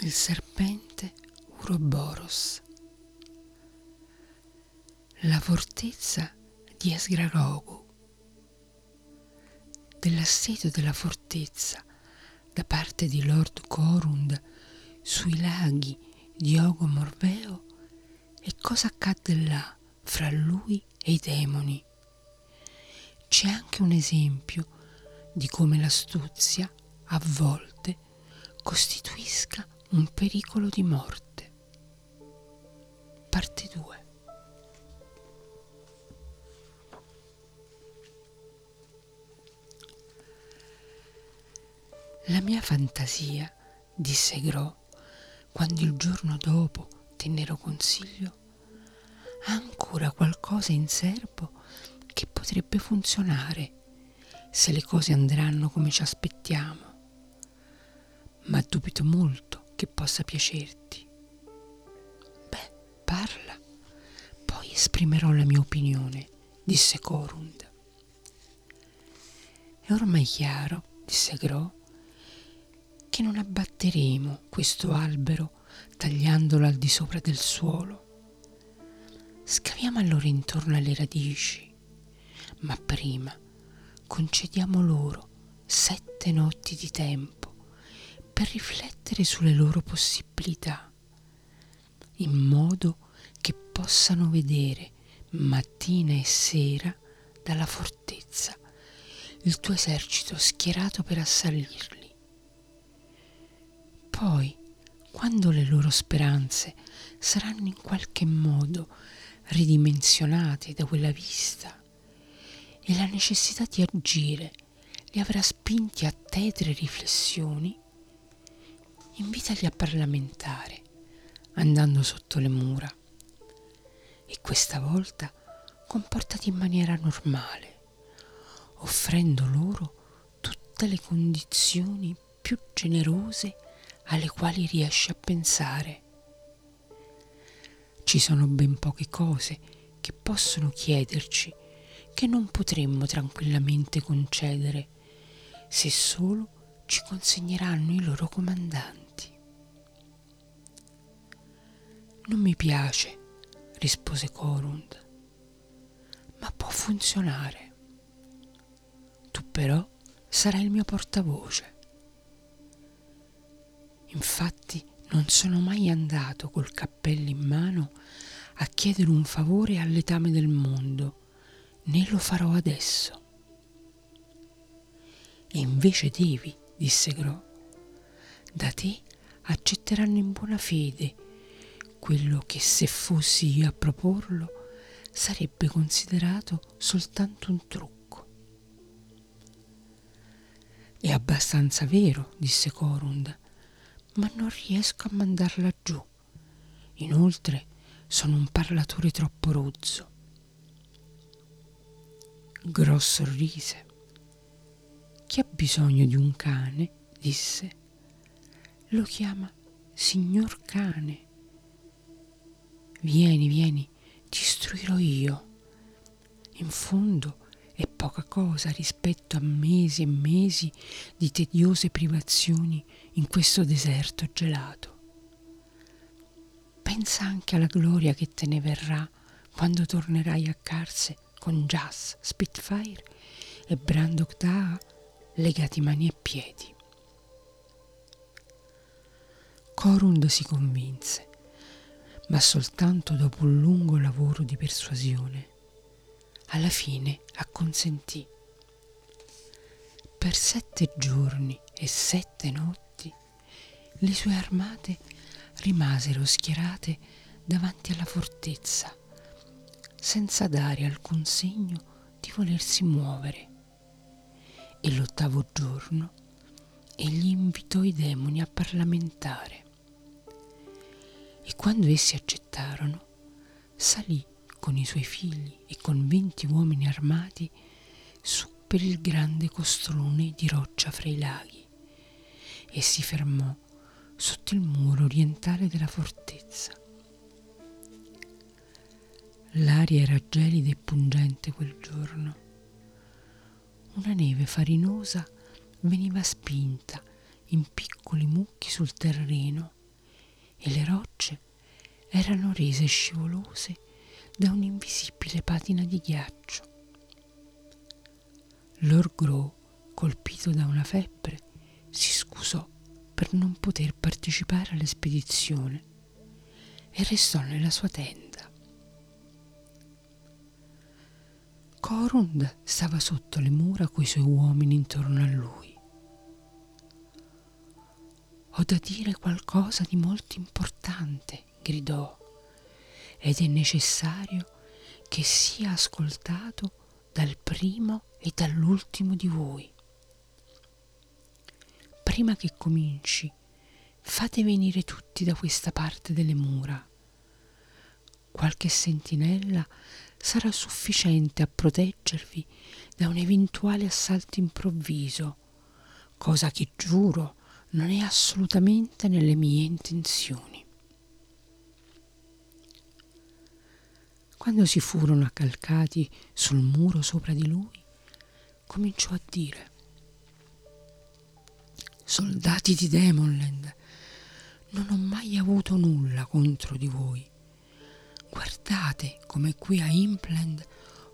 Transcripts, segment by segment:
il serpente Uroboros. La fortezza di Asgrarogu. Dell'assedio della fortezza da parte di Lord Corund sui laghi di Ogo Morveo e cosa accadde là fra lui e i demoni. C'è anche un esempio di come l'astuzia a volte costituisca un pericolo di morte. Parte 2. La mia fantasia, disse Gro, quando il giorno dopo tennero consiglio, ha ancora qualcosa in serbo che potrebbe funzionare se le cose andranno come ci aspettiamo. Ma dubito molto che possa piacerti. Beh, parla, poi esprimerò la mia opinione, disse Corund. È ormai chiaro, disse Gro, che non abbatteremo questo albero tagliandolo al di sopra del suolo. Scaviamo allora intorno alle radici, ma prima concediamo loro sette notti di tempo per riflettere sulle loro possibilità, in modo che possano vedere mattina e sera dalla fortezza il tuo esercito schierato per assalirli. Poi, quando le loro speranze saranno in qualche modo ridimensionate da quella vista e la necessità di agire li avrà spinti a tetre riflessioni, invitali a parlamentare andando sotto le mura e questa volta comportati in maniera normale, offrendo loro tutte le condizioni più generose alle quali riesci a pensare. Ci sono ben poche cose che possono chiederci che non potremmo tranquillamente concedere se solo ci consegneranno i loro comandanti. Non mi piace, rispose Corund, ma può funzionare. Tu però sarai il mio portavoce. Infatti non sono mai andato col cappello in mano a chiedere un favore all'etame del mondo, né lo farò adesso. E invece devi, disse Gro, da te accetteranno in buona fede quello che se fossi io a proporlo sarebbe considerato soltanto un trucco. È abbastanza vero, disse Corund, ma non riesco a mandarla giù. Inoltre sono un parlatore troppo rozzo. Grosso sorrise. Chi ha bisogno di un cane? disse. Lo chiama signor cane. Vieni, vieni, ti istruirò io. In fondo è poca cosa rispetto a mesi e mesi di tediose privazioni in questo deserto gelato. Pensa anche alla gloria che te ne verrà quando tornerai a Carse con Jas, Spitfire e Brandok Daa legati mani e piedi. Corund si convinse, ma soltanto dopo un lungo lavoro di persuasione alla fine acconsentì. Per sette giorni e sette notti le sue armate rimasero schierate davanti alla fortezza, senza dare alcun segno di volersi muovere. E l'ottavo giorno egli invitò i demoni a parlamentare. E quando essi accettarono, salì con i suoi figli e con venti uomini armati su per il grande costrone di roccia fra i laghi e si fermò sotto il muro orientale della fortezza. L'aria era gelida e pungente quel giorno. Una neve farinosa veniva spinta in piccoli mucchi sul terreno e le rocce erano rese scivolose da un'invisibile patina di ghiaccio. Lord Grow, colpito da una febbre, si scusò per non poter partecipare alla spedizione e restò nella sua tenda. Corund stava sotto le mura coi suoi uomini intorno a lui. Ho da dire qualcosa di molto importante, gridò, ed è necessario che sia ascoltato dal primo e dall'ultimo di voi prima che cominci, fate venire tutti da questa parte delle mura. Qualche sentinella sarà sufficiente a proteggervi da un eventuale assalto improvviso, cosa che giuro non è assolutamente nelle mie intenzioni. Quando si furono accalcati sul muro sopra di lui, cominciò a dire soldati di Demonland, non ho mai avuto nulla contro di voi. Guardate come qui a Impland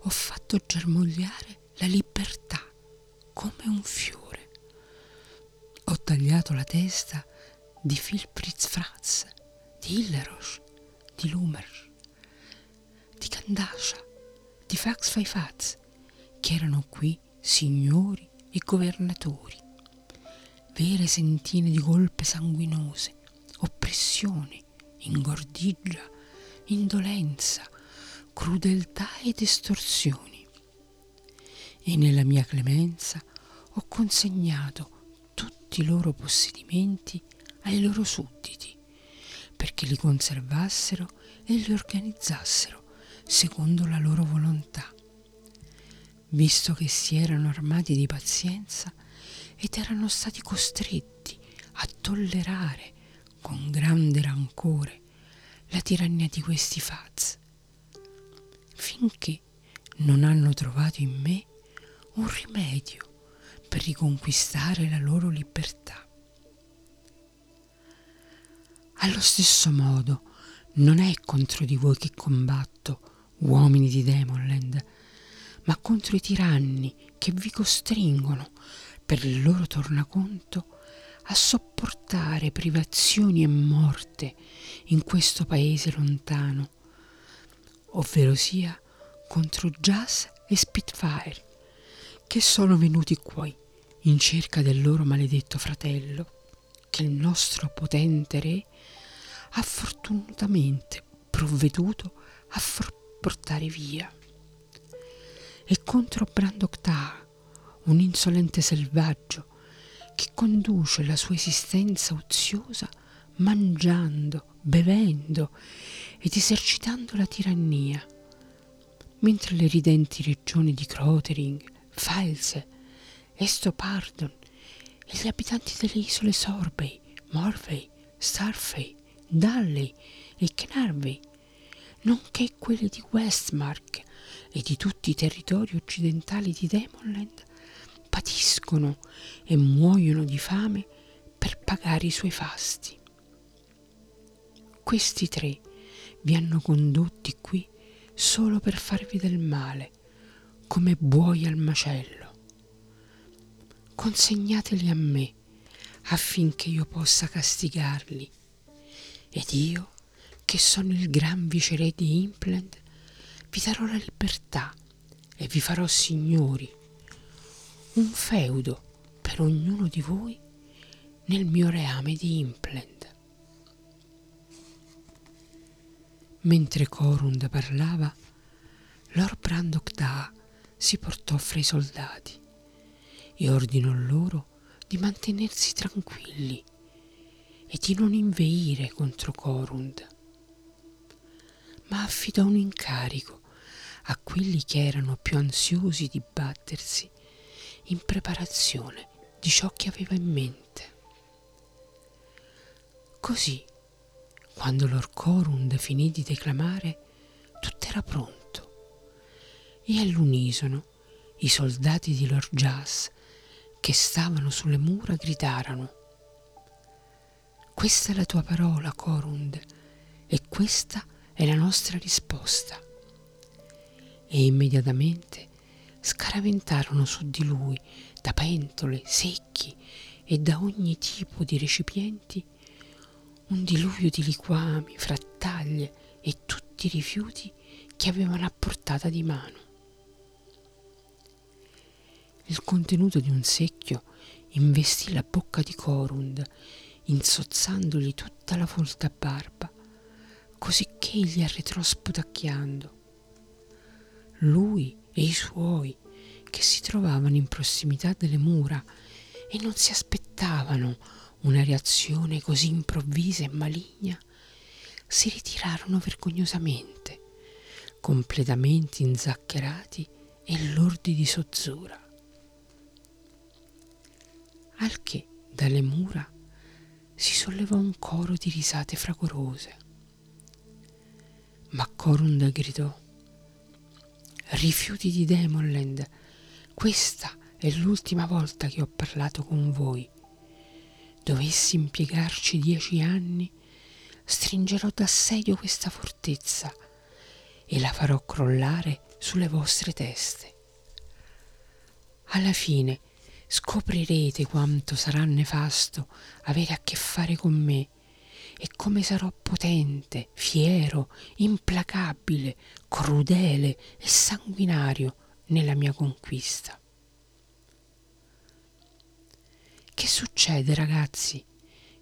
ho fatto germogliare la libertà come un fiore. Tagliato la testa di Philpritz Franz, di Hillerosch, di Lumer, di Kandasha, di Fax Faifaz, che erano qui signori e governatori vere sentine di colpe sanguinose, oppressione, ingordigia, indolenza, crudeltà ed estorsioni. E nella mia clemenza ho consegnato tutti i loro possedimenti ai loro sudditi, perché li conservassero e li organizzassero secondo la loro volontà. Visto che si erano armati di pazienza, ed erano stati costretti a tollerare con grande rancore la tirannia di questi faz, finché non hanno trovato in me un rimedio per riconquistare la loro libertà. Allo stesso modo, non è contro di voi che combatto, uomini di Demonland, ma contro i tiranni che vi costringono per il loro tornaconto a sopportare privazioni e morte in questo paese lontano, ovvero sia contro Jazz e Spitfire, che sono venuti qui in cerca del loro maledetto fratello, che il nostro potente re ha fortunatamente provveduto a portare via. E contro Brandok Tar, un insolente selvaggio che conduce la sua esistenza oziosa mangiando, bevendo ed esercitando la tirannia, mentre le ridenti regioni di Crotering, False, Estopardon e gli abitanti delle isole Sorbay, Morvey, Starfay, Dalley e Knarvey, nonché quelle di Westmark e di tutti i territori occidentali di Demonland, patiscono e muoiono di fame per pagare i suoi fasti. Questi tre vi hanno condotti qui solo per farvi del male, come buoi al macello. Consegnateli a me affinché io possa castigarli. Ed io, che sono il gran viceré di Implant, vi darò la libertà e vi farò signori un feudo per ognuno di voi nel mio reame di Impland. Mentre Corund parlava, Lord Brandok Da si portò fra i soldati e ordinò loro di mantenersi tranquilli e di non inveire contro Corund, ma affidò un incarico a quelli che erano più ansiosi di battersi in preparazione di ciò che aveva in mente. Così, quando Lord Corund finì di declamare, tutto era pronto e all'unisono i soldati di Lord Jas che stavano sulle mura gridarono Questa è la tua parola, Corund, e questa è la nostra risposta. E immediatamente scaraventarono su di lui, da pentole, secchi e da ogni tipo di recipienti, un diluvio di liquami, frattaglie e tutti i rifiuti che avevano a portata di mano. Il contenuto di un secchio investì la bocca di Corund, insozzandogli tutta la folta barba, cosicché egli arretrò sputacchiando. Lui e i suoi, che si trovavano in prossimità delle mura e non si aspettavano una reazione così improvvisa e maligna, si ritirarono vergognosamente, completamente inzaccherati e lordi di sozzura. Al che dalle mura si sollevò un coro di risate fragorose. Ma Corund gridò Rifiuti di Demonland, questa è l'ultima volta che ho parlato con voi. Dovessi impiegarci dieci anni, stringerò d'assedio questa fortezza e la farò crollare sulle vostre teste. Alla fine scoprirete quanto sarà nefasto avere a che fare con me e come sarò potente, fiero, implacabile, crudele e sanguinario nella mia conquista. Che succede, ragazzi?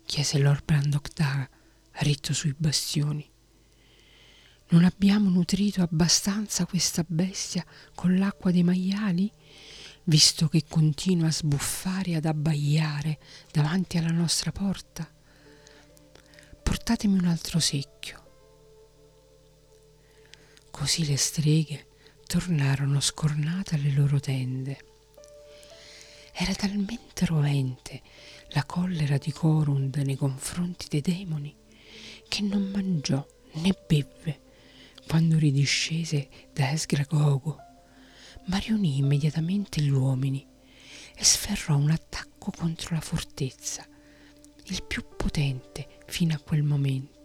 chiese Lord Brandok Dara, ritto sui bastioni. Non abbiamo nutrito abbastanza questa bestia con l'acqua dei maiali, visto che continua a sbuffare e ad abbaiare davanti alla nostra porta? Portatemi un altro secchio. Così le streghe tornarono scornate alle loro tende. Era talmente rovente la collera di Corund nei confronti dei demoni che non mangiò né bevve quando ridiscese da Esgragogo, ma riunì immediatamente gli uomini e sferrò un attacco contro la fortezza, il più potente fino a quel momento.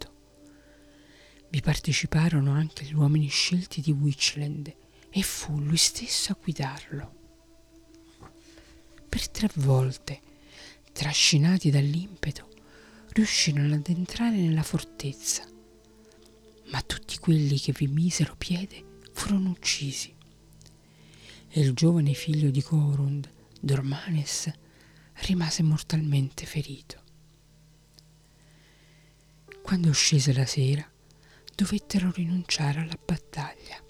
Vi parteciparono anche gli uomini scelti di Witchland e fu lui stesso a guidarlo. Per tre volte, trascinati dall'impeto, riuscirono ad entrare nella fortezza, ma tutti quelli che vi misero piede furono uccisi. E il giovane figlio di Corund, Dormanes, rimase mortalmente ferito. Quando scese la sera, dovettero rinunciare alla battaglia.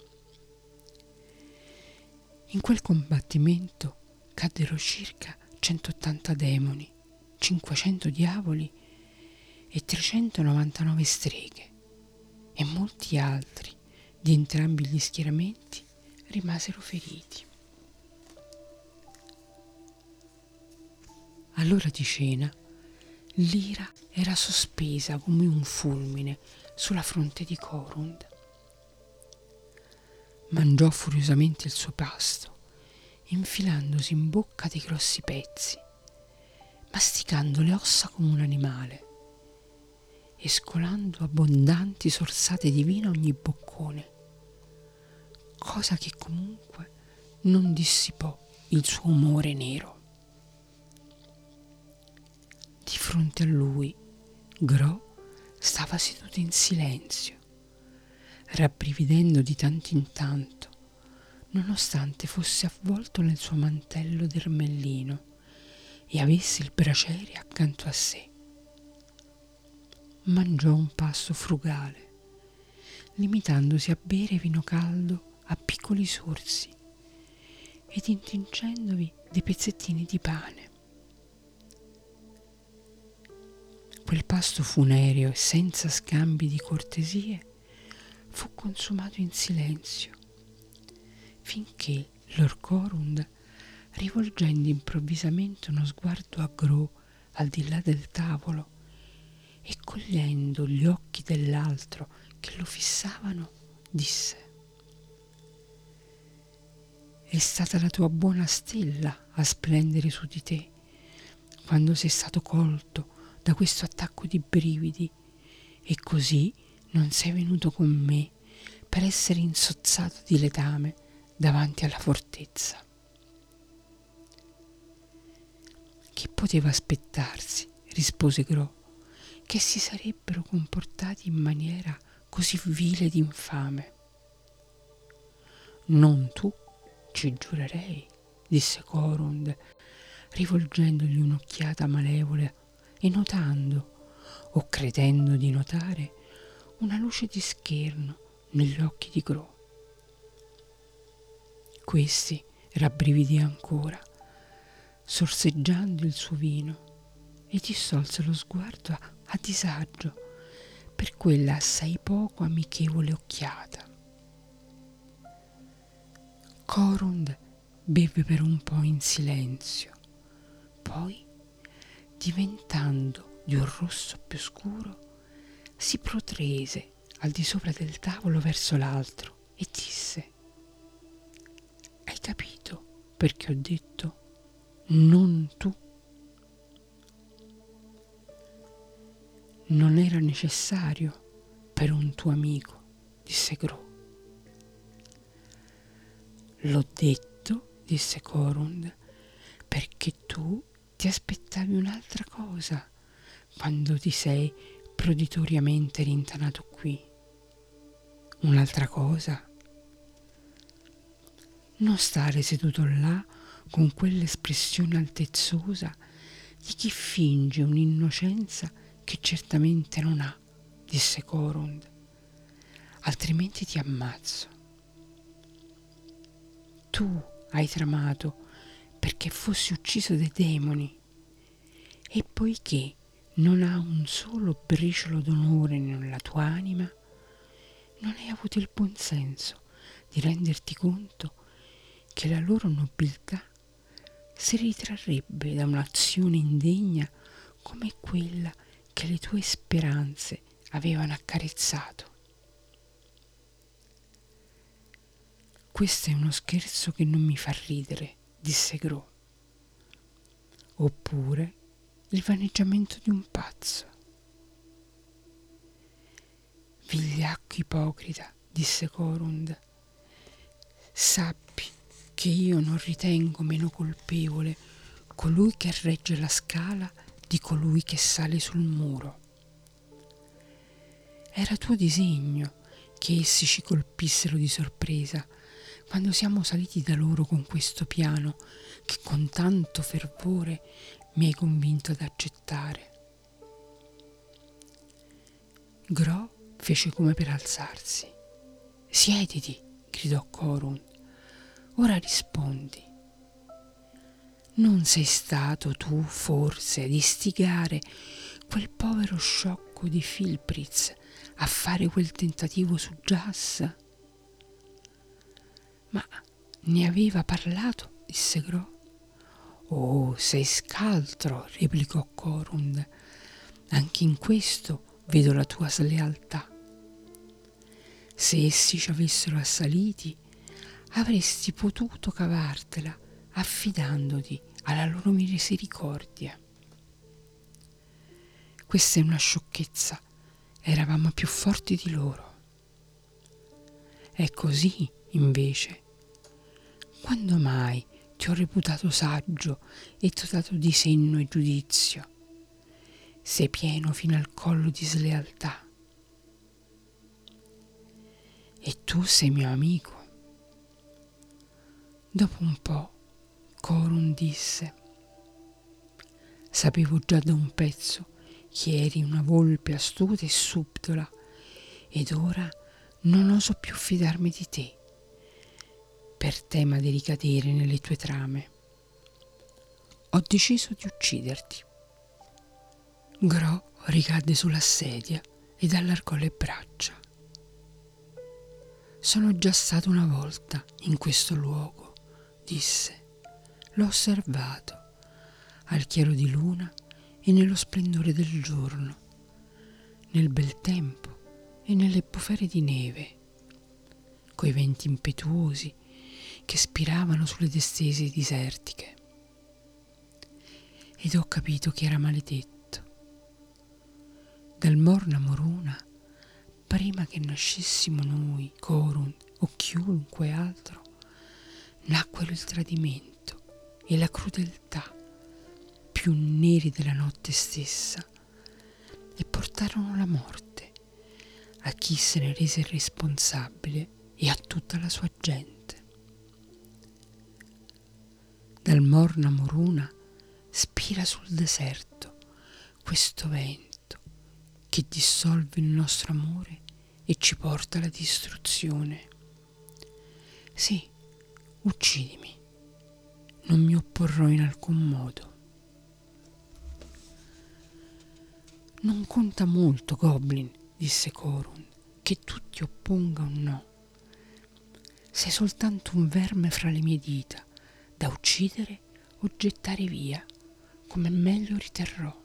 In quel combattimento caddero circa 180 demoni, 500 diavoli e 399 streghe e molti altri di entrambi gli schieramenti rimasero feriti. All'ora di cena l'ira era sospesa come un fulmine sulla fronte di Corund. Mangiò furiosamente il suo pasto, infilandosi in bocca dei grossi pezzi, masticando le ossa come un animale e scolando abbondanti sorsate di vino ogni boccone, cosa che comunque non dissipò il suo umore nero. Di fronte a lui, Gro stava seduto in silenzio, rabbrividendo di tanto in tanto, nonostante fosse avvolto nel suo mantello d'ermellino e avesse il braciere accanto a sé. Mangiò un pasto frugale, limitandosi a bere vino caldo a piccoli sorsi ed intingendovi dei pezzettini di pane. Quel pasto funereo e senza scambi di cortesie fu consumato in silenzio, finché Lord Corund, rivolgendo improvvisamente uno sguardo a Gro al di là del tavolo e cogliendo gli occhi dell'altro che lo fissavano, disse È stata la tua buona stella a splendere su di te, quando sei stato colto da questo attacco di brividi e così non sei venuto con me per essere insozzato di letame davanti alla fortezza. Chi poteva aspettarsi, rispose Gro, che si sarebbero comportati in maniera così vile ed infame? Non tu, ci giurerei, disse Corund, rivolgendogli un'occhiata malevole e notando, o credendo di notare, una luce di scherno negli occhi di Gro. Questi rabbrividì ancora, sorseggiando il suo vino, e dissolse lo sguardo a, a disagio per quella assai poco amichevole occhiata. Corund beve per un po' in silenzio, poi, diventando di un rosso più scuro, si protrese al di sopra del tavolo verso l'altro e disse Hai capito perché ho detto non tu? Non era necessario per un tuo amico, disse Gru. L'ho detto, disse Corund, perché tu ti aspettavi un'altra cosa quando ti sei proditoriamente rintanato qui. Un'altra cosa. Non stare seduto là con quell'espressione altezzosa di chi finge un'innocenza che certamente non ha, disse Corund, altrimenti ti ammazzo. Tu hai tramato perché fossi ucciso dai demoni e poiché non ha un solo briciolo d'onore nella tua anima, non hai avuto il buon senso di renderti conto che la loro nobiltà si ritrarrebbe da un'azione indegna come quella che le tue speranze avevano accarezzato. Questo è uno scherzo che non mi fa ridere, disse Gro. Oppure il vaneggiamento di un pazzo. Vigliacco ipocrita, disse Corund, sappi che io non ritengo meno colpevole colui che regge la scala di colui che sale sul muro. Era tuo disegno che essi ci colpissero di sorpresa quando siamo saliti da loro con questo piano che con tanto fervore mi hai convinto ad accettare. Gro fece come per alzarsi. Siediti, gridò Corun. Ora rispondi. Non sei stato tu forse ad istigare quel povero sciocco di Filpritz a fare quel tentativo su Jas? Ma ne aveva parlato, disse Gro. Oh, sei scaltro, replicò Corund. Anche in questo vedo la tua slealtà. Se essi ci avessero assaliti, avresti potuto cavartela affidandoti alla loro misericordia. Questa è una sciocchezza, eravamo più forti di loro. È così, invece. Quando mai ti ho reputato saggio e dotato di senno e giudizio. Sei pieno fino al collo di slealtà. E tu sei mio amico. Dopo un po', Corun disse, sapevo già da un pezzo che eri una volpe astuta e subdola, ed ora non oso più fidarmi di te per tema di ricadere nelle tue trame. Ho deciso di ucciderti. Gro ricadde sulla sedia ed allargò le braccia. Sono già stato una volta in questo luogo, disse. L'ho osservato al chiaro di luna e nello splendore del giorno, nel bel tempo e nelle bufere di neve, coi venti impetuosi che spiravano sulle distese desertiche. Ed ho capito che era maledetto. Dal Morna Moruna, prima che nascessimo noi, Corun o chiunque altro, nacquero il tradimento e la crudeltà più neri della notte stessa e portarono la morte a chi se ne rese responsabile e a tutta la sua gente. Dal Morna Moruna spira sul deserto questo vento che dissolve il nostro amore e ci porta alla distruzione. Sì, uccidimi, non mi opporrò in alcun modo. Non conta molto, Goblin, disse Corun, che tu ti opponga o no. Sei soltanto un verme fra le mie dita, da uccidere o gettare via, come meglio riterrò.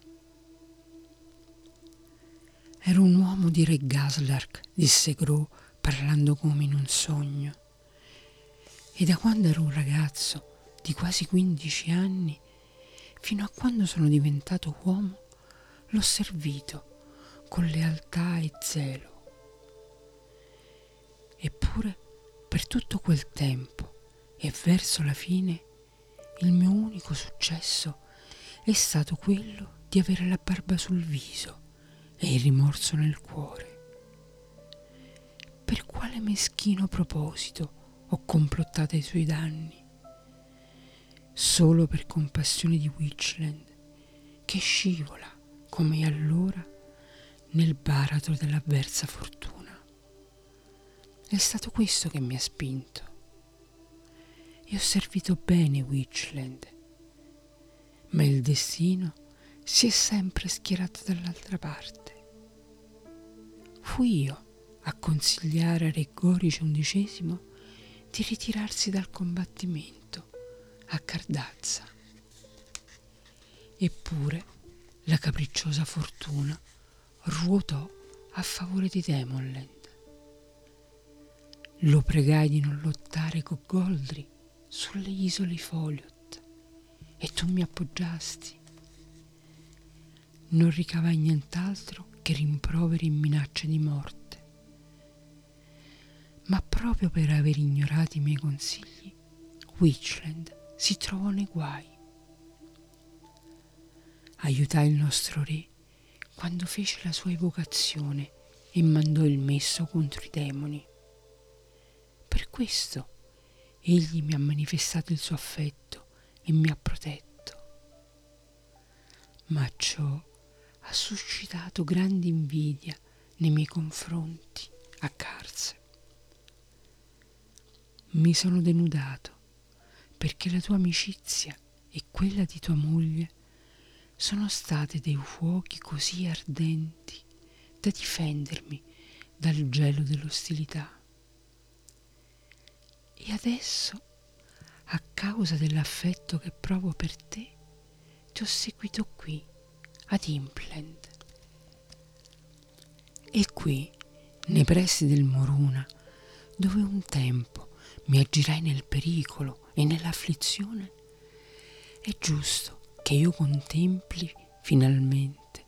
Ero un uomo di Re Gaslark, disse Gro, parlando come in un sogno. E da quando ero un ragazzo di quasi 15 anni, fino a quando sono diventato uomo, l'ho servito con lealtà e zelo. Eppure, per tutto quel tempo e verso la fine, il mio unico successo è stato quello di avere la barba sul viso e il rimorso nel cuore. Per quale meschino proposito ho complottato ai suoi danni? Solo per compassione di Witchland, che scivola, come allora, nel baratro dell'avversa fortuna. È stato questo che mi ha spinto. E ho servito bene Witchland, ma il destino si è sempre schierato dall'altra parte. Fui io a consigliare a Re Gorice XI di ritirarsi dal combattimento a Cardazza. Eppure la capricciosa fortuna ruotò a favore di Demonland. Lo pregai di non lottare con Goldri sulle isole Foliot e tu mi appoggiasti. Non ricavai nient'altro che rimproveri e minacce di morte. Ma proprio per aver ignorato i miei consigli, Witchland si trovò nei guai. Aiutai il nostro re quando fece la sua evocazione e mandò il messo contro i demoni. Per questo egli mi ha manifestato il suo affetto e mi ha protetto. Ma ciò ha suscitato grande invidia nei miei confronti a Carse. Mi sono denudato perché la tua amicizia e quella di tua moglie sono state dei fuochi così ardenti da difendermi dal gelo dell'ostilità. E adesso, a causa dell'affetto che provo per te, ti ho seguito qui ad Impland. E qui, nei pressi del Moruna, dove un tempo mi aggirai nel pericolo e nell'afflizione, è giusto che io contempli finalmente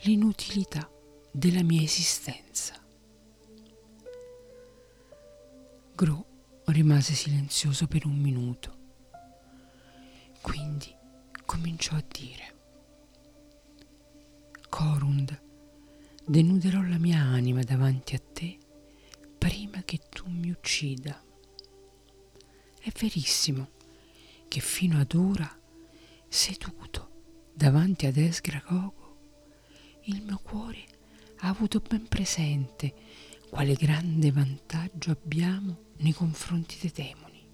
l'inutilità della mia esistenza. Gro rimase silenzioso per un minuto. Quindi cominciò a dire Corund, denuderò la mia anima davanti a te prima che tu mi uccida. È verissimo che fino ad ora, seduto davanti ad Esgragogo, il mio cuore ha avuto ben presente quale grande vantaggio abbiamo nei confronti dei demoni,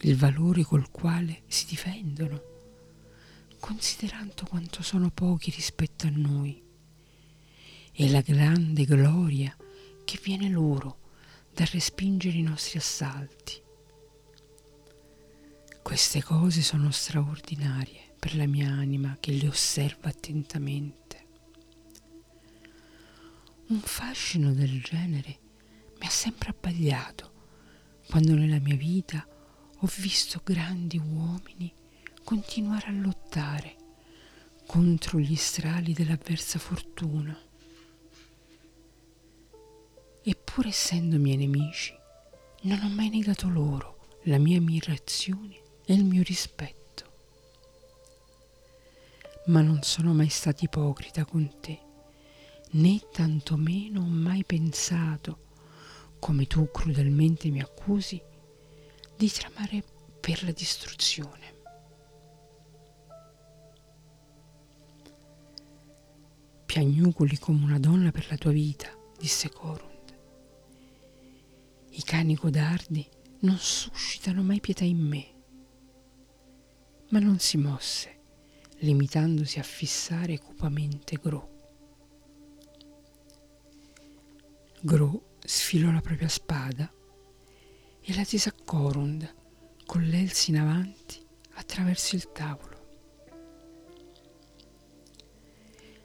il valore col quale si difendono considerando quanto sono pochi rispetto a noi e la grande gloria che viene loro dal respingere i nostri assalti. Queste cose sono straordinarie per la mia anima che le osserva attentamente. Un fascino del genere mi ha sempre abbagliato quando nella mia vita ho visto grandi uomini continuare a lottare contro gli strali dell'avversa fortuna. Eppur essendo miei nemici, non ho mai negato loro la mia ammirazione e il mio rispetto. Ma non sono mai stata ipocrita con te, né tantomeno ho mai pensato, come tu crudelmente mi accusi, di tramare per la distruzione. Piagnugoli come una donna per la tua vita, disse Corund. I cani codardi non suscitano mai pietà in me. Ma non si mosse, limitandosi a fissare cupamente Gro. Gro sfilò la propria spada e la tese a Corund con l'elsi in avanti attraverso il tavolo.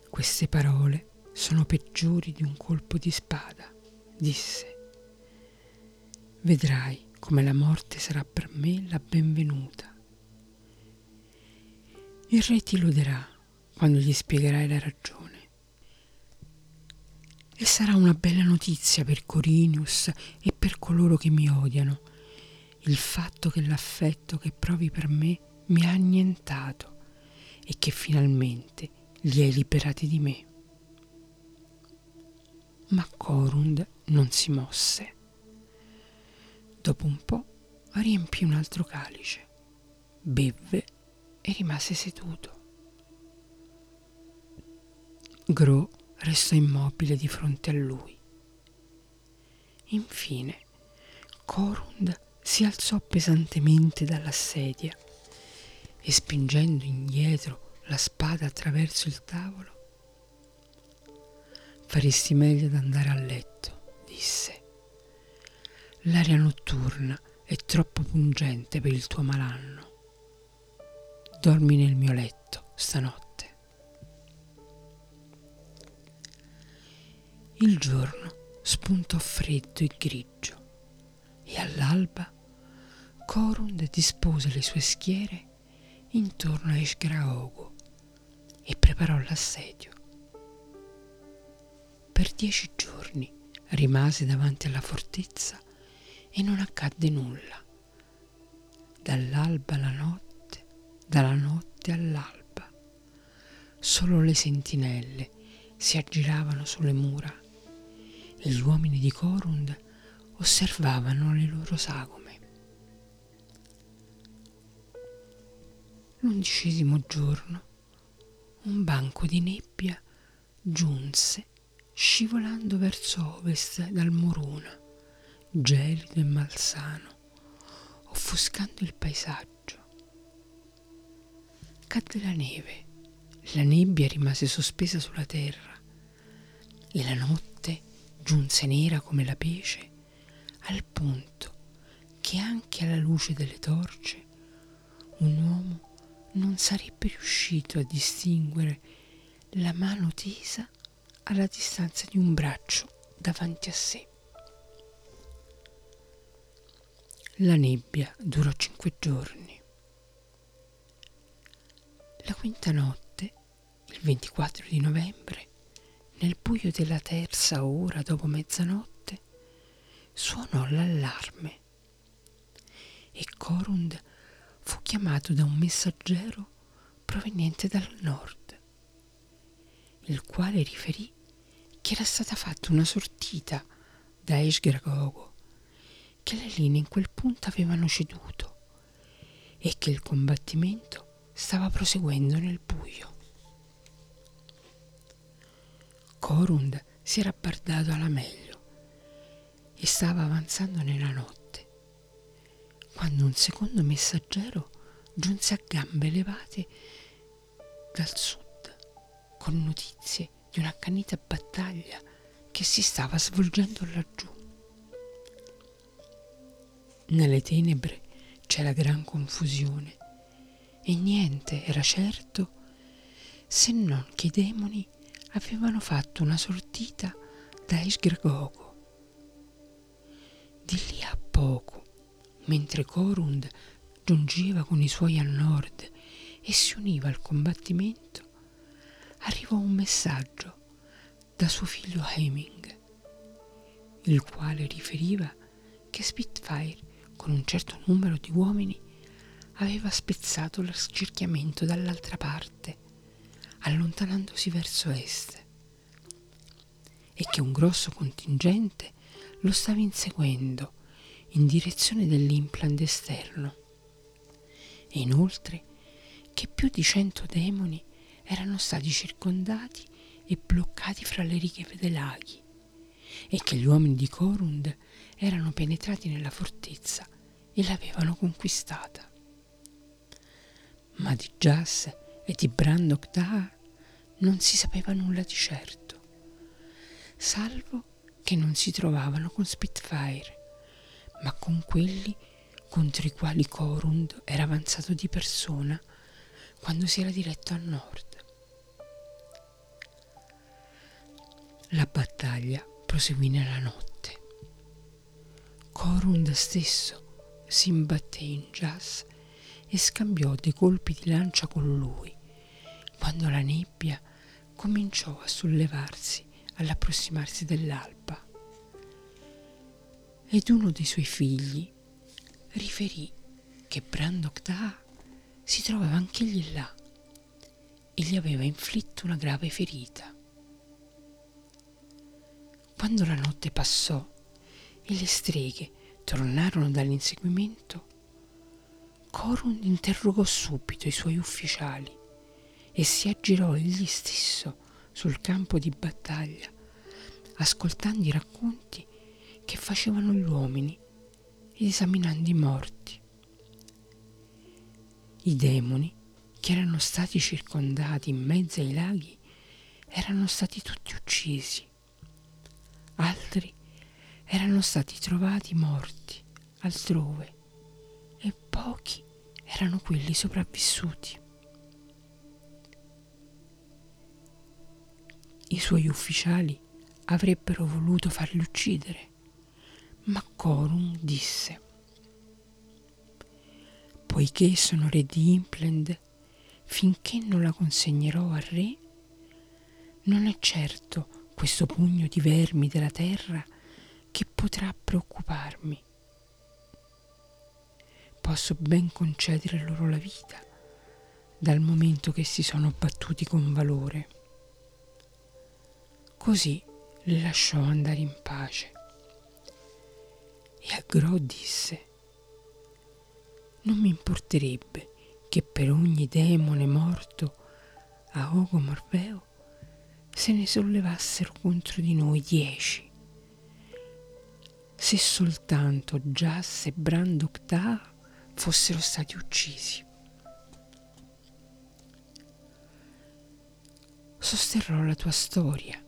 Queste parole sono peggiori di un colpo di spada, disse. Vedrai come la morte sarà per me la benvenuta. Il re ti loderà quando gli spiegherai la ragione. E sarà una bella notizia per Corinius e per coloro che mi odiano il fatto che l'affetto che provi per me mi ha annientato e che finalmente li hai liberati di me. Ma Corund non si mosse. Dopo un po' riempì un altro calice, bevve e rimase seduto. Gro restò immobile di fronte a lui. Infine, Corund si alzò pesantemente dalla sedia e spingendo indietro la spada attraverso il tavolo. Faresti meglio ad andare a letto, disse. L'aria notturna è troppo pungente per il tuo malanno. Dormi nel mio letto stanotte. Il giorno spuntò freddo e grigio e all'alba Corund dispose le sue schiere intorno a Esgraogo e preparò l'assedio. Per dieci giorni rimase davanti alla fortezza e non accadde nulla. Dall'alba alla notte, dalla notte all'alba. Solo le sentinelle si aggiravano sulle mura gli uomini di Corund osservavano le loro sagome. L'undicesimo giorno un banco di nebbia giunse scivolando verso ovest dal Moruna, gelido e malsano, offuscando il paesaggio. Cadde la neve, la nebbia rimase sospesa sulla terra e la notte giunse nera come la pece al punto che anche alla luce delle torce un uomo non sarebbe riuscito a distinguere la mano tesa alla distanza di un braccio davanti a sé. La nebbia durò cinque giorni. La quinta notte, il 24 di novembre, nel buio della terza ora dopo mezzanotte, suonò l'allarme e Corund fu chiamato da un messaggero proveniente dal nord, il quale riferì che era stata fatta una sortita da Esgragogo, che le linee in quel punto avevano ceduto e che il combattimento stava proseguendo nel buio. Corund si era abbardato alla meglio e stava avanzando nella notte quando un secondo messaggero giunse a gambe levate dal sud con notizie di un'accanita battaglia che si stava svolgendo laggiù. Nelle tenebre c'era gran confusione e niente era certo se non che i demoni avevano fatto una sortita da Isgragogo. Di lì a poco mentre Corund giungeva con i suoi a nord e si univa al combattimento, arrivò un messaggio da suo figlio Heming, il quale riferiva che Spitfire, con un certo numero di uomini, aveva spezzato l'accerchiamento dall'altra parte, allontanandosi verso est, e che un grosso contingente lo stava inseguendo in direzione dell'implant esterno. E inoltre che più di cento demoni erano stati circondati e bloccati fra le righe dei laghi e che gli uomini di Corund erano penetrati nella fortezza e l'avevano conquistata. Ma di Jas e di Brandok Dahar non si sapeva nulla di certo, salvo che non si trovavano con Spitfire, ma con quelli contro i quali Corund era avanzato di persona quando si era diretto a nord. La battaglia proseguì nella notte. Corund stesso si imbatté in Jas e scambiò dei colpi di lancia con lui, quando la nebbia cominciò a sollevarsi all'approssimarsi dell'alba. Ed uno dei suoi figli riferì che Brandok Da si trovava anch'egli là e gli aveva inflitto una grave ferita. Quando la notte passò e le streghe tornarono dall'inseguimento, Corund interrogò subito i suoi ufficiali e si aggirò egli stesso sul campo di battaglia, ascoltando i racconti che facevano gli uomini ed esaminando i morti. I demoni che erano stati circondati in mezzo ai laghi erano stati tutti uccisi altri erano stati trovati morti altrove e pochi erano quelli sopravvissuti. I suoi ufficiali avrebbero voluto farli uccidere, ma Corum disse Poiché sono re di Implend, finché non la consegnerò al re, non è certo questo pugno di vermi della terra che potrà preoccuparmi. Posso ben concedere loro la vita dal momento che si sono battuti con valore. Così le lasciò andare in pace. E a Gro disse, non mi importerebbe che per ogni demone morto a Ogo Morveo se ne sollevassero contro di noi dieci. Se soltanto Jas e Brandok Da fossero stati uccisi. Sosterrò la tua storia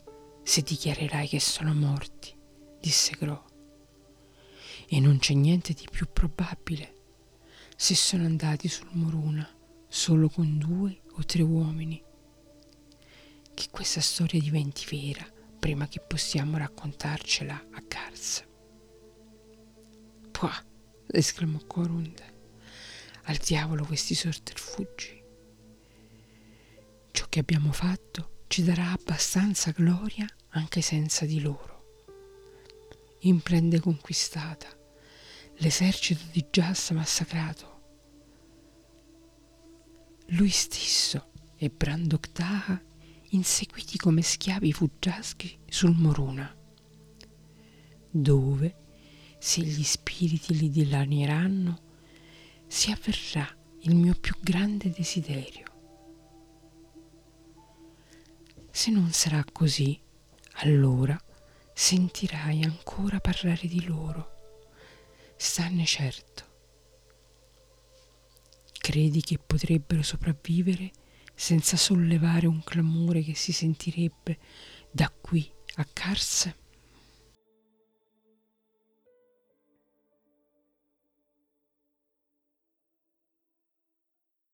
se dichiarerai che sono morti, disse Gro. E non c'è niente di più probabile se sono andati sul Moruna solo con due o tre uomini che questa storia diventi vera prima che possiamo raccontarcela a Garza. Pua! esclamò Corund. Al diavolo questi sotterfugi. Ciò che abbiamo fatto ci darà abbastanza gloria anche senza di loro. Imprende conquistata, l'esercito di Jas massacrato. Lui stesso e Brandok Taha inseguiti come schiavi fuggiaschi sul Moruna, dove, se gli spiriti li dilanieranno, si avverrà il mio più grande desiderio. Se non sarà così, allora sentirai ancora parlare di loro. Stanne certo. Credi che potrebbero sopravvivere senza sollevare un clamore che si sentirebbe da qui a Kars?